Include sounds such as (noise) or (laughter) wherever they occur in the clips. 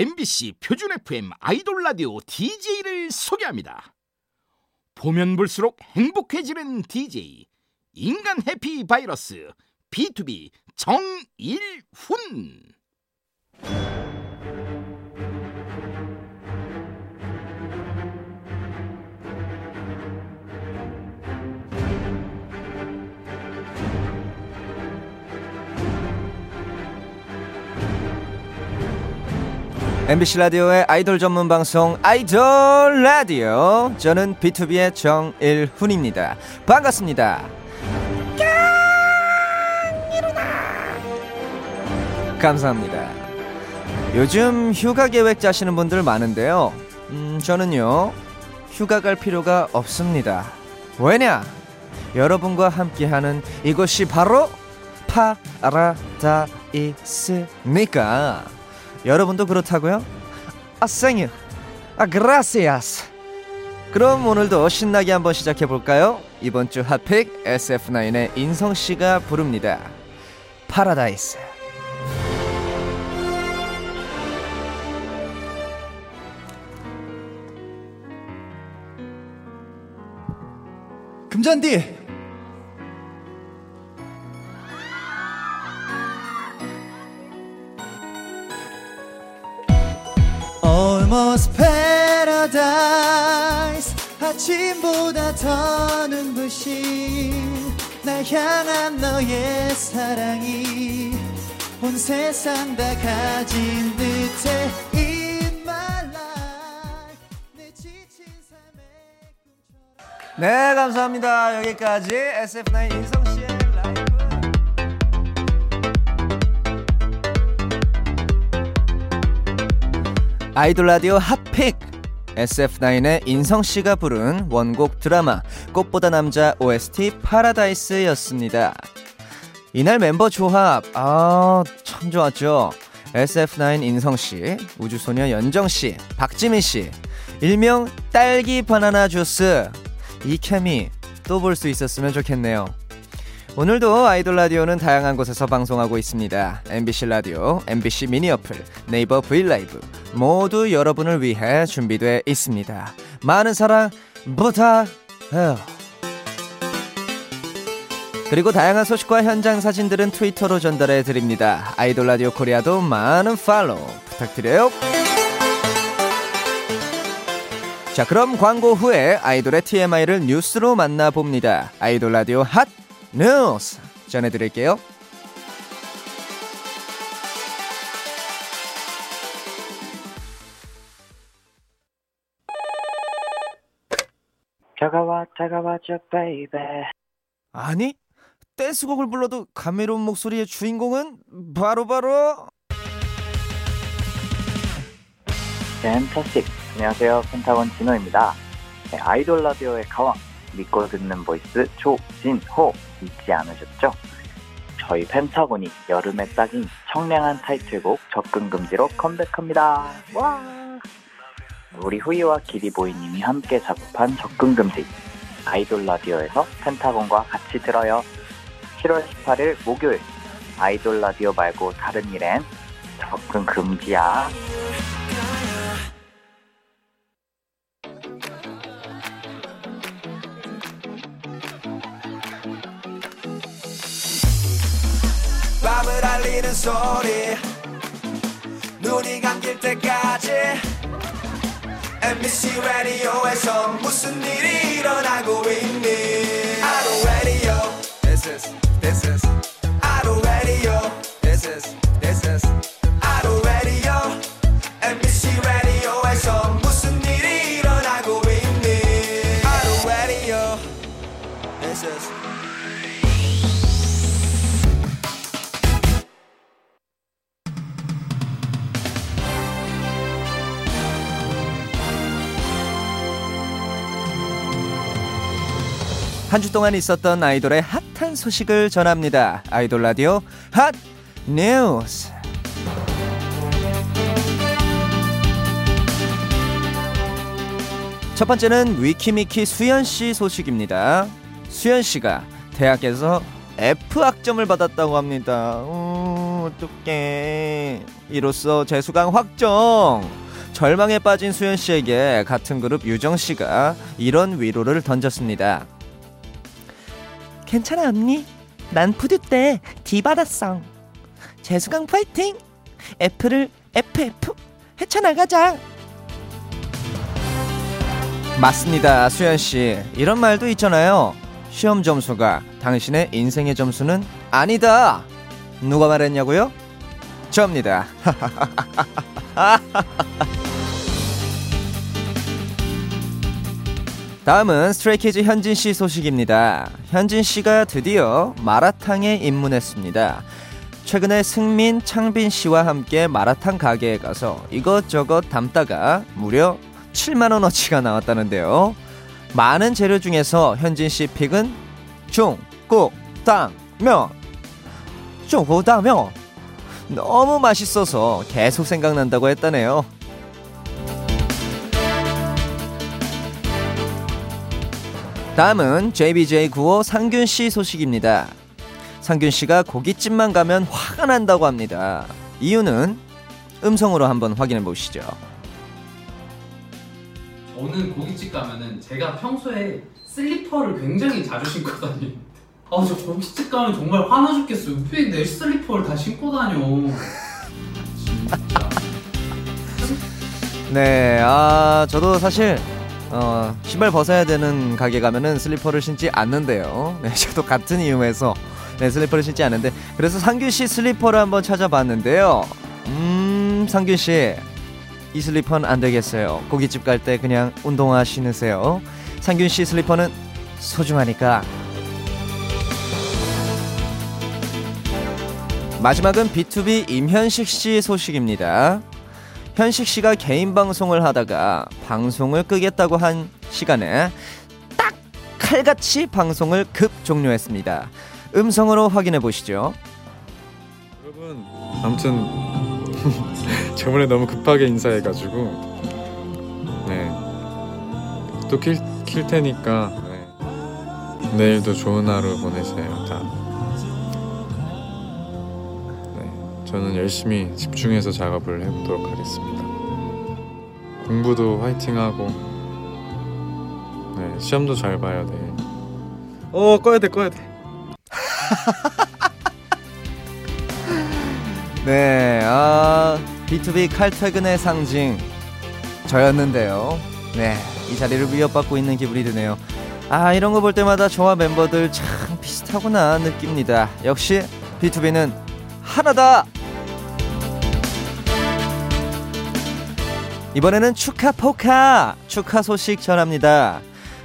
MBC 표준 FM 아이돌 라디오 DJ를 소개합니다. 보면 볼수록 행복해지는 DJ 인간 해피 바이러스 B2B 정일훈 MBC 라디오의 아이돌 전문 방송 아이돌 라디오 저는 B2B의 정일훈입니다. 반갑습니다. 감사합니다. 요즘 휴가 계획 짜시는 분들 많은데요. 음, 저는요. 휴가 갈 필요가 없습니다. 왜냐? 여러분과 함께하는 이곳이 바로 파라다이스니까. 여러분도 그렇다고요? 아, thank you. 아, gracias. 그럼 오늘도 신나게 한번 시작해 볼까요? 이번 주 hot pick SF9의 인성 씨가 부릅니다. 파라다이스. 금잔디 Almost paradise. 아침보다 더 눈부신 날 향한 너의 사랑이 온 세상 다 가진 듯해 In my life. 내 지친 삶의 꿈처럼. 네 감사합니다. 여기까지 SF9 인성 아이돌 라디오 hot pick SF9의 인성 씨가 부른 원곡 드라마 꽃보다 남자 OST 파라다이스였습니다. 이날 멤버 조합 아 참 좋았죠. SF9 인성 씨, 우주소녀 연정 씨, 박지민 씨, 일명 딸기 바나나 주스 이 케미 또 볼 수 있었으면 좋겠네요. 오늘도 아이돌 라디오는 다양한 곳에서 방송하고 있습니다. MBC 라디오, MBC 미니 어플, 네이버 브이라이브 모두 여러분을 위해 준비되어 있습니다. 많은 사랑 부탁해요. 그리고 다양한 소식과 현장 사진들은 트위터로 전달해 드립니다. 아이돌 라디오 코리아도 많은 팔로우 부탁드려요. 자, 그럼 광고 후에 아이돌의 TMI를 뉴스로 만나봅니다. 아이돌 라디오 핫 뉴스 전해드릴게요. 차가워져 baby 아니, 댄스곡을 불러도 감미로운 목소리의 주인공은 바로 바로 펜타식. 안녕하세요. 펜타곤 진호입니다. 네, 아이돌 라디오의 가왕. 믿고 듣는 voice 조진호. 잊지 않으셨죠? 저희 펜타곤이 여름에 딱인 청량한 타이틀곡 접근금지로 컴백합니다. 와! 우리 후이와 기리보이님이 함께 작업한 접근금지 아이돌 라디오에서 펜타곤과 같이 들어요. 7월 18일 목요일 아이돌 라디오 말고 다른 일엔 접근 금지야. 밤을 알리는 소리 눈이 감길 때까지 MBC 라디오에서 무슨 일이 일어나고 있니 I radio This is This is I radio This is This is I radio MBC 라디오에서 무슨 일이 일어나고 있니 I radio This is 한 주 동안 있었던 아이돌의 핫한 소식을 전합니다. 아이돌 라디오 핫 뉴스. 첫 번째는 위키미키 수현 씨 소식입니다. 수현 씨가 대학에서 F 학점을 받았다고 합니다. 음, 어떡해. 이로써 재수강 확정. 절망에 빠진 수현 씨에게 같은 그룹 유정 씨가 이런 위로를 던졌습니다. 괜찮아 언니. 난 푸드 때 D 받았어. 재수강 파이팅. F를 FF 헤쳐나가자. 맞습니다, 수현 씨. 이런 말도 있잖아요. 시험 점수가 당신의 인생의 점수는 아니다. 누가 말했냐고요? 저입니다. (laughs) 다음은 스트레이키즈 현진 씨 소식입니다. 현진 씨가 드디어 마라탕에 입문했습니다. 최근에 승민, 창빈 씨와 함께 마라탕 가게에 가서 이것저것 담다가 무려 7만 원어치가 나왔다는데요. 많은 재료 중에서 현진 씨 pick은 중국당면. 중국당면. 너무 맛있어서 계속 생각난다고 했다네요. 다음은 JBJ95 상균 씨 소식입니다. 상균 씨가 고깃집만 가면 화가 난다고 합니다. 이유는 음성으로 한번 확인해 보시죠. 저는 고깃집 가면은 제가 평소에 슬리퍼를 굉장히 자주 신고 다니는데 아저 고깃집 가면 정말 화나 죽겠어요 왜 내 슬리퍼를 다 신고 다녀 네, 아 저도 사실 어, 신발 벗어야 되는 가게 가면은 슬리퍼를 신지 않는데요. 네, (laughs) 저도 같은 이유에서 네, 슬리퍼를 신지 않는데 그래서 상균 씨 슬리퍼를 한번 찾아봤는데요. 음, 상균 씨. 이 슬리퍼는 안 되겠어요. 고깃집 갈 때 그냥 운동화 신으세요. 상균 씨 슬리퍼는 소중하니까. 마지막은 B2B 임현식 씨 소식입니다. 현식 씨가 개인 방송을 하다가 방송을 끄겠다고 한 시간에 딱 칼같이 방송을 급 종료했습니다. 음성으로 확인해 보시죠. 여러분 아무튼 (laughs) 저번에 너무 급하게 인사해가지고 네또킬 킬 테니까 네. 내일도 좋은 하루 보내세요 다. 저는 열심히 집중해서 작업을 해보도록 하겠습니다. 공부도 화이팅하고 네 시험도 잘 봐요 내일. 어 꺼야 돼 꺼야 돼. (laughs) 네, 아, B2B 칼퇴근의 상징 저였는데요. 네, 이 자리를 위협받고 있는 기분이 드네요. 아, 이런 거 볼 때마다 저와 멤버들 참 비슷하구나 느낍니다. 역시 B2B는 하나다. 이번에는 축하 포카 축하 소식 전합니다.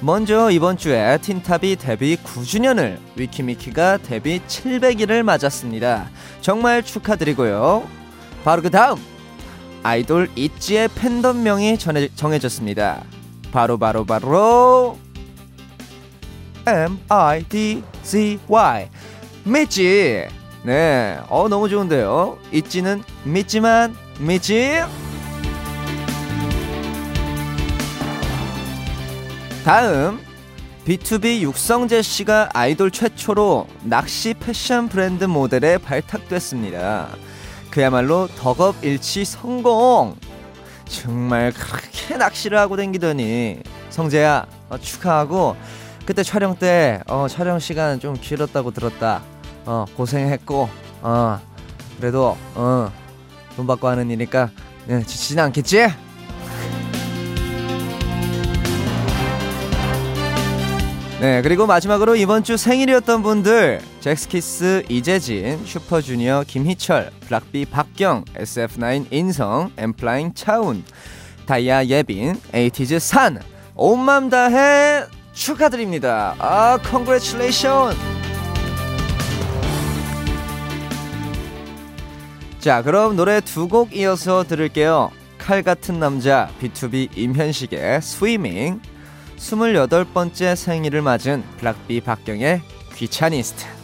먼저 이번 주에 틴탑이 데뷔 9주년을 위키미키가 데뷔 700일을 맞았습니다. 정말 축하드리고요. 바로 그 다음 아이돌 있지의 팬덤명이 전해, 정해졌습니다. 바로 바로 바로 M I D Z Y 믿지. 네, 어 너무 좋은데요. 있지는 믿지만 믿지. 다음 B2B 육성재 씨가 아이돌 최초로 낚시 패션 브랜드 모델에 발탁됐습니다. 그야말로 덕업일치 성공. 정말 그렇게 낚시를 하고 댕기더니 성재야 어, 축하하고 그때 촬영 때 어, 촬영 시간 좀 길었다고 들었다. 어, 고생했고 어, 그래도 어, 돈 받고 하는 일이니까 네, 지치진 않겠지? 네, 그리고 마지막으로 이번 주 생일이었던 분들 잭스키스 이재진, 슈퍼주니어 김희철, 블락비 박경, SF9 인성, 엠플라잉 차운, 다이아 예빈, 에이티즈 산, 온맘 다해 축하드립니다. 아, congratulation. 자, 그럼 노래 두 곡 이어서 들을게요. 칼 같은 남자 BTOB 임현식의 Swimming 28번째 생일을 맞은 블락비 박경의 귀차니스트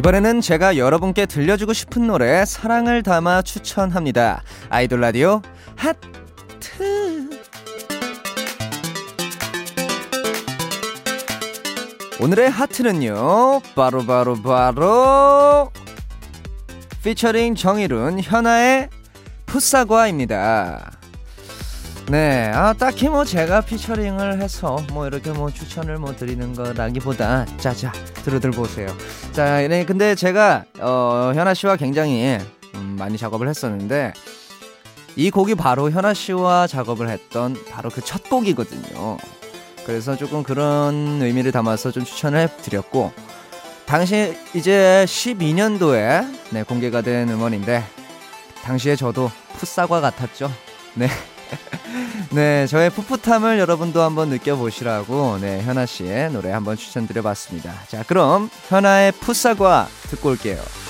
이번에는 제가 여러분께 들려주고 싶은 노래 사랑을 담아 추천합니다. 아이돌 라디오 하트. 오늘의 하트는요. 바로 바로 바로 피처링 정일훈 현아의 풋사과입니다. 네, 아, 딱히 뭐 제가 피처링을 해서 뭐 이렇게 뭐 추천을 뭐 드리는 거라기보다 자자 들어들 보세요. 자, 네, 근데 제가 어, 현아 씨와 굉장히 음, 많이 작업을 했었는데 이 곡이 바로 현아 씨와 작업을 했던 바로 그 첫 곡이거든요. 그래서 조금 그런 의미를 담아서 좀 추천을 해드렸고 당시 이제 12년도에 네, 공개가 된 음원인데 당시에 저도 풋사과 같았죠. 네. (laughs) 네, 저의 풋풋함을 여러분도 한번 느껴보시라고 네, 현아 씨의 노래 한번 추천드려봤습니다. 자, 그럼 현아의 풋사과 듣고 올게요.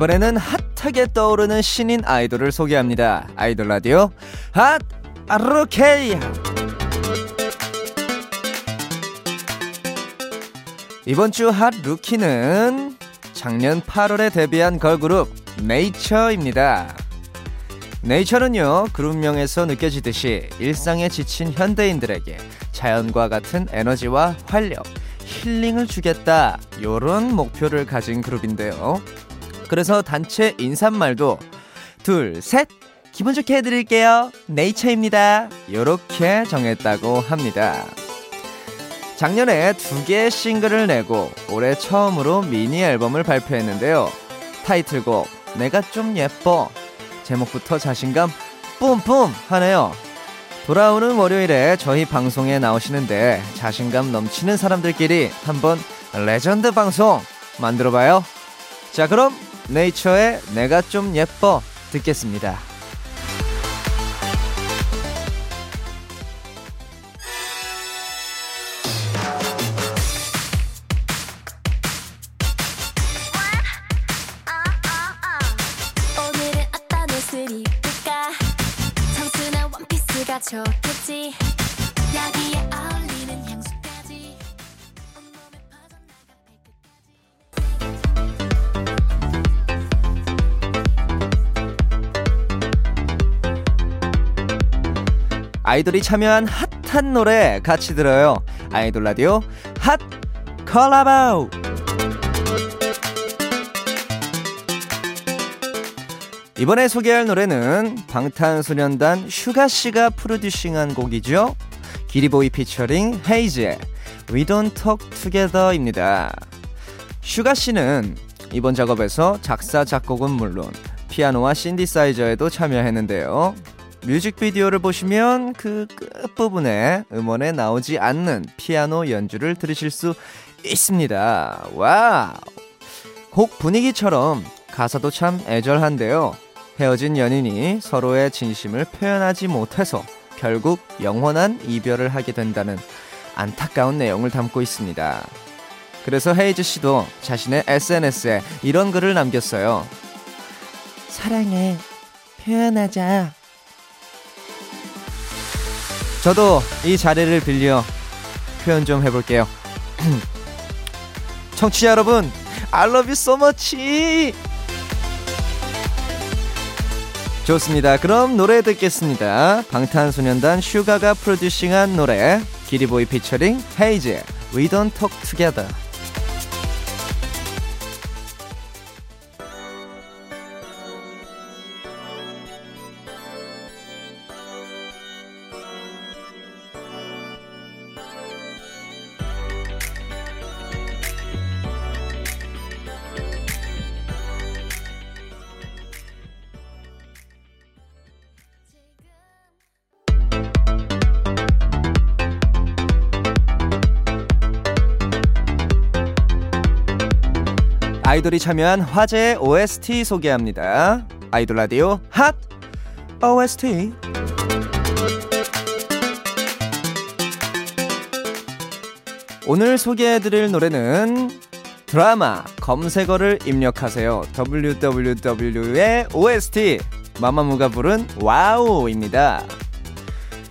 이번에는 핫하게 떠오르는 신인 아이돌을 소개합니다. 아이돌 라디오 핫 아르케이 이번 주 핫 루키는 작년 8월에 데뷔한 걸그룹 네이처입니다. 네이처는요 그룹명에서 느껴지듯이 일상에 지친 현대인들에게 자연과 같은 에너지와 활력, 힐링을 주겠다 요런 목표를 가진 그룹인데요. 그래서 단체 인사말도 둘, 셋 기분 좋게 해드릴게요. 네이처입니다. 요렇게 정했다고 합니다. 작년에 두 개의 싱글을 내고 올해 처음으로 미니 앨범을 발표했는데요. 타이틀곡 내가 좀 예뻐 제목부터 자신감 뿜뿜 하네요. 돌아오는 월요일에 저희 방송에 나오시는데 자신감 넘치는 사람들끼리 한번 레전드 방송 만들어봐요. 자 그럼 네이처의 내가 좀 예뻐 듣겠습니다. 아이돌이 참여한 핫한 노래 같이 들어요. 아이돌 라디오 핫 콜라보. 이번에 소개할 노래는 방탄소년단 슈가 씨가 프로듀싱한 곡이죠. 기리보이 피처링 헤이즈의 We Don't Talk Together입니다. 슈가 씨는 이번 작업에서 작사 작곡은 물론 피아노와 신디사이저에도 참여했는데요. 뮤직비디오를 보시면 그 끝부분에 음원에 나오지 않는 피아노 연주를 들으실 수 있습니다. Wow! 곡 분위기처럼 가사도 참 애절한데요. 헤어진 연인이 서로의 진심을 표현하지 못해서 결국 영원한 이별을 하게 된다는 안타까운 내용을 담고 있습니다. 그래서 헤이즈 씨도 자신의 SNS에 이런 글을 남겼어요. 사랑해. 표현하자. 저도 이 자리를 빌려 표현 좀 해볼게요. (clears throat) 청취자 여러분, I love you so much. 좋습니다. 그럼 노래 듣겠습니다. 방탄소년단 슈가가 프로듀싱한 노래 기리보이 피처링 헤이즈 We Don't Talk Together. 아이돌이 참여한 화제의 OST 소개합니다. 아이돌 라디오 핫 OST. 오늘 소개해드릴 노래는 드라마 검색어를 입력하세요. www의 OST 마마무가 부른 와우입니다.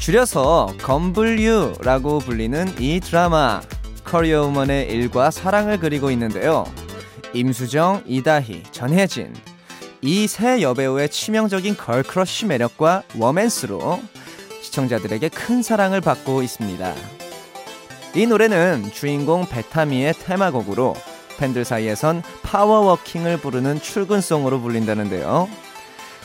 줄여서 검블유라고 불리는 이 드라마 커리어 우먼의 일과 사랑을 그리고 있는데요. 임수정, 이다희, 전혜진 이 세 여배우의 치명적인 걸크러쉬 매력과 워맨스로 시청자들에게 큰 사랑을 받고 있습니다. 이 노래는 주인공 배타미의 테마곡으로 팬들 사이에선 파워워킹을 부르는 출근송으로 불린다는데요.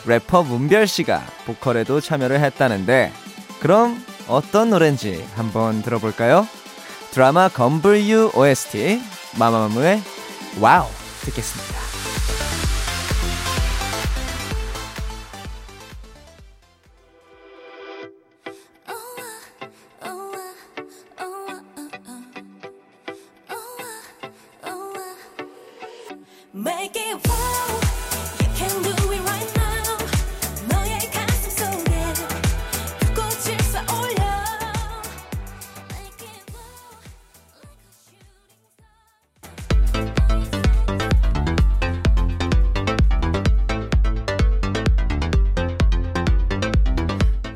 래퍼 문별 씨가 보컬에도 참여를 했다는데 그럼 어떤 노래인지 한번 들어볼까요? 드라마 건블유 OST 마마무의 와우 듣겠습니다. Make wow, you can do it right now.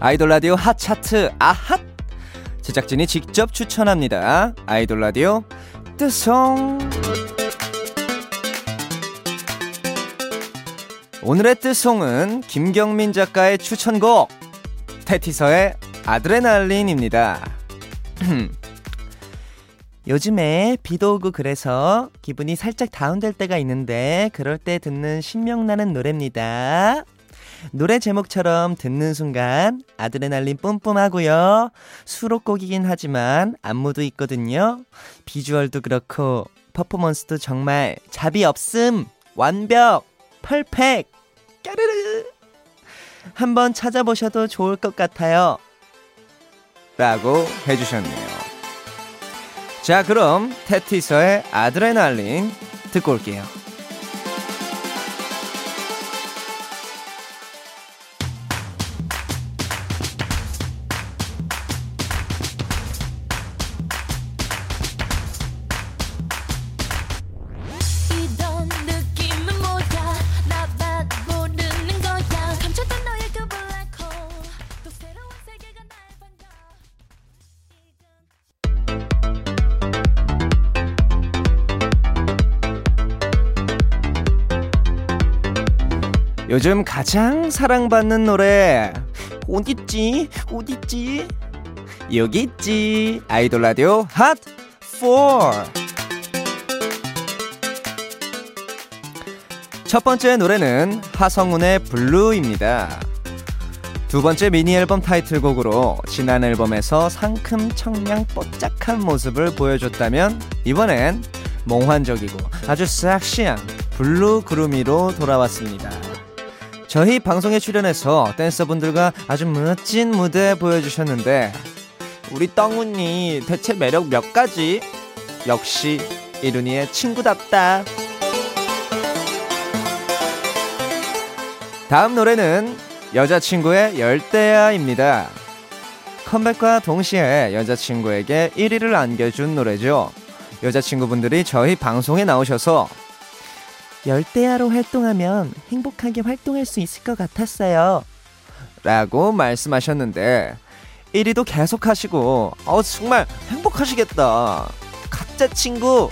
아이돌 라디오 핫 차트 아핫 제작진이 직접 추천합니다. 아이돌 라디오 뜨송 오늘의 뜨송은 김경민 작가의 추천곡 테티서의 아드레날린입니다. (clears throat) 요즘에 비도 오고 그래서 기분이 살짝 다운될 때가 있는데 그럴 때 듣는 신명나는 노래입니다. 노래 제목처럼 듣는 순간 아드레날린 뿜뿜하고요. 수록곡이긴 하지만 안무도 있거든요. 비주얼도 그렇고 퍼포먼스도 정말 잡이 없음. 완벽. 펄펙. 까르르. 한번 찾아보셔도 좋을 것 같아요. 라고 해주셨네요. 자, 그럼 테티서의 아드레날린 듣고 올게요. 요즘 가장 사랑받는 노래 어딨지 어딨지 여기 있지 아이돌 라디오 핫 4. 첫 번째 노래는 하성운의 블루입니다. 두 번째 미니 앨범 타이틀곡으로 지난 앨범에서 상큼 청량 뽀짝한 모습을 보여줬다면 이번엔 몽환적이고 아주 섹시한 blue 구르미로 돌아왔습니다. 저희 방송에 출연해서 댄서분들과 아주 멋진 무대 보여주셨는데 우리 떡훈이 대체 매력 몇 가지? 역시 일훈이의 친구답다. 다음 노래는 여자친구의 열대야입니다. 컴백과 동시에 여자친구에게 1위를 안겨준 노래죠. 여자친구분들이 저희 방송에 나오셔서 열대야로 활동하면 행복하게 활동할 수 있을 것 같았어요. 라고 말씀하셨는데 1위도 계속 하시고 어 정말 행복하시겠다. 가짜 친구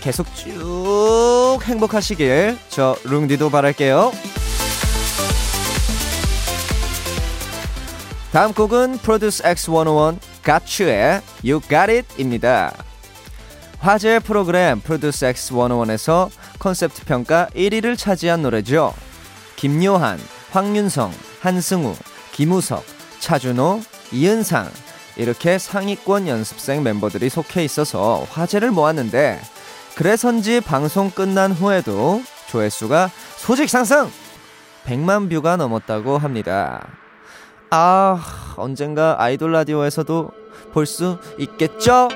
계속 쭉 행복하시길 저 룽디도 바랄게요. 다음 곡은 프로듀스 X101 가츄의 You Got It입니다. 화제 프로그램 프로듀스 X101에서 컨셉트 평가 1위를 차지한 노래죠. 김요한, 황윤성, 한승우, 김우석, 차준호, 이은상 이렇게 상위권 연습생 멤버들이 속해 있어서 화제를 모았는데 그래서인지 방송 끝난 후에도 조회수가 수직 상승 100만 뷰가 넘었다고 합니다. 아, 언젠가 아이돌 라디오에서도 볼 수 있겠죠?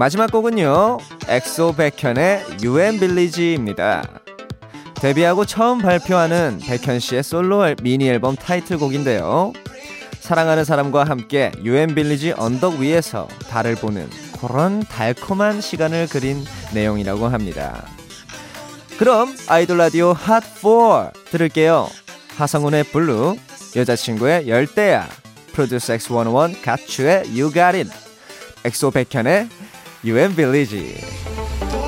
마지막 곡은요. 엑소 백현의 UN 빌리지입니다. 데뷔하고 처음 발표하는 백현 씨의 솔로 앨- 미니 앨범 타이틀곡인데요. 사랑하는 사람과 함께 UN 빌리지 언덕 위에서 달을 보는 그런 달콤한 시간을 그린 내용이라고 합니다. 그럼 아이돌 라디오 핫4 들을게요. 하성운의 Blue, 여자친구의 열대야, 프로듀스 X101 가추의 You Got It, 엑소 백현의 UN 빌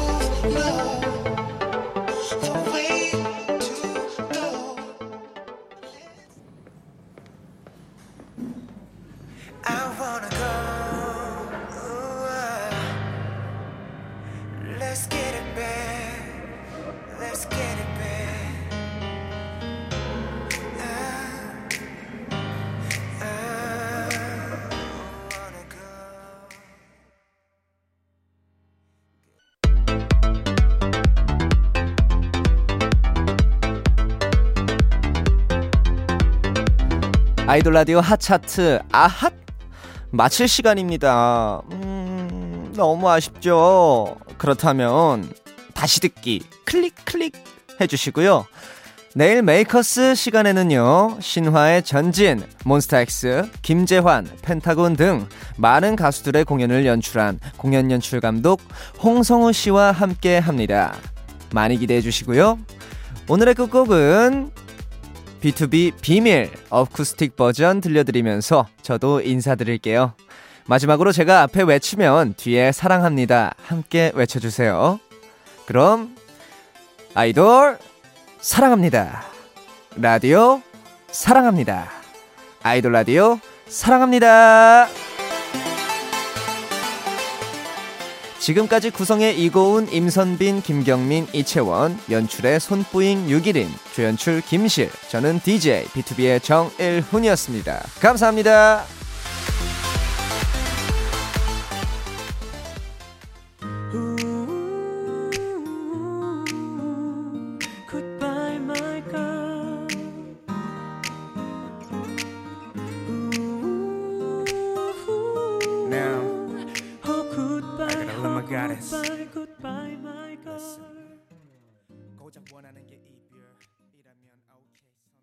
아이돌 라디오 핫차트 아핫 마칠 시간입니다. 음, 너무 아쉽죠. 그렇다면 다시 듣기 클릭 클릭 해주시고요. 내일 메이커스 시간에는요 신화의 전진, 몬스타엑스, 김재환, 펜타곤 등 많은 가수들의 공연을 연출한 공연 연출 감독 홍성우 씨와 함께 합니다. 많이 기대해 주시고요. 오늘의 끝곡은 B2B 비밀 어쿠스틱 버전 들려드리면서 저도 인사드릴게요. 마지막으로 제가 앞에 외치면 뒤에 사랑합니다. 함께 외쳐주세요. 그럼 아이돌 사랑합니다. 라디오 사랑합니다. 아이돌 라디오 사랑합니다. 지금까지 구성의 이고은, 임선빈, 김경민, 이채원, 연출의 손뿌잉, 유기린, 조연출 김실, 저는 DJ B2B의 정일훈이었습니다. 감사합니다.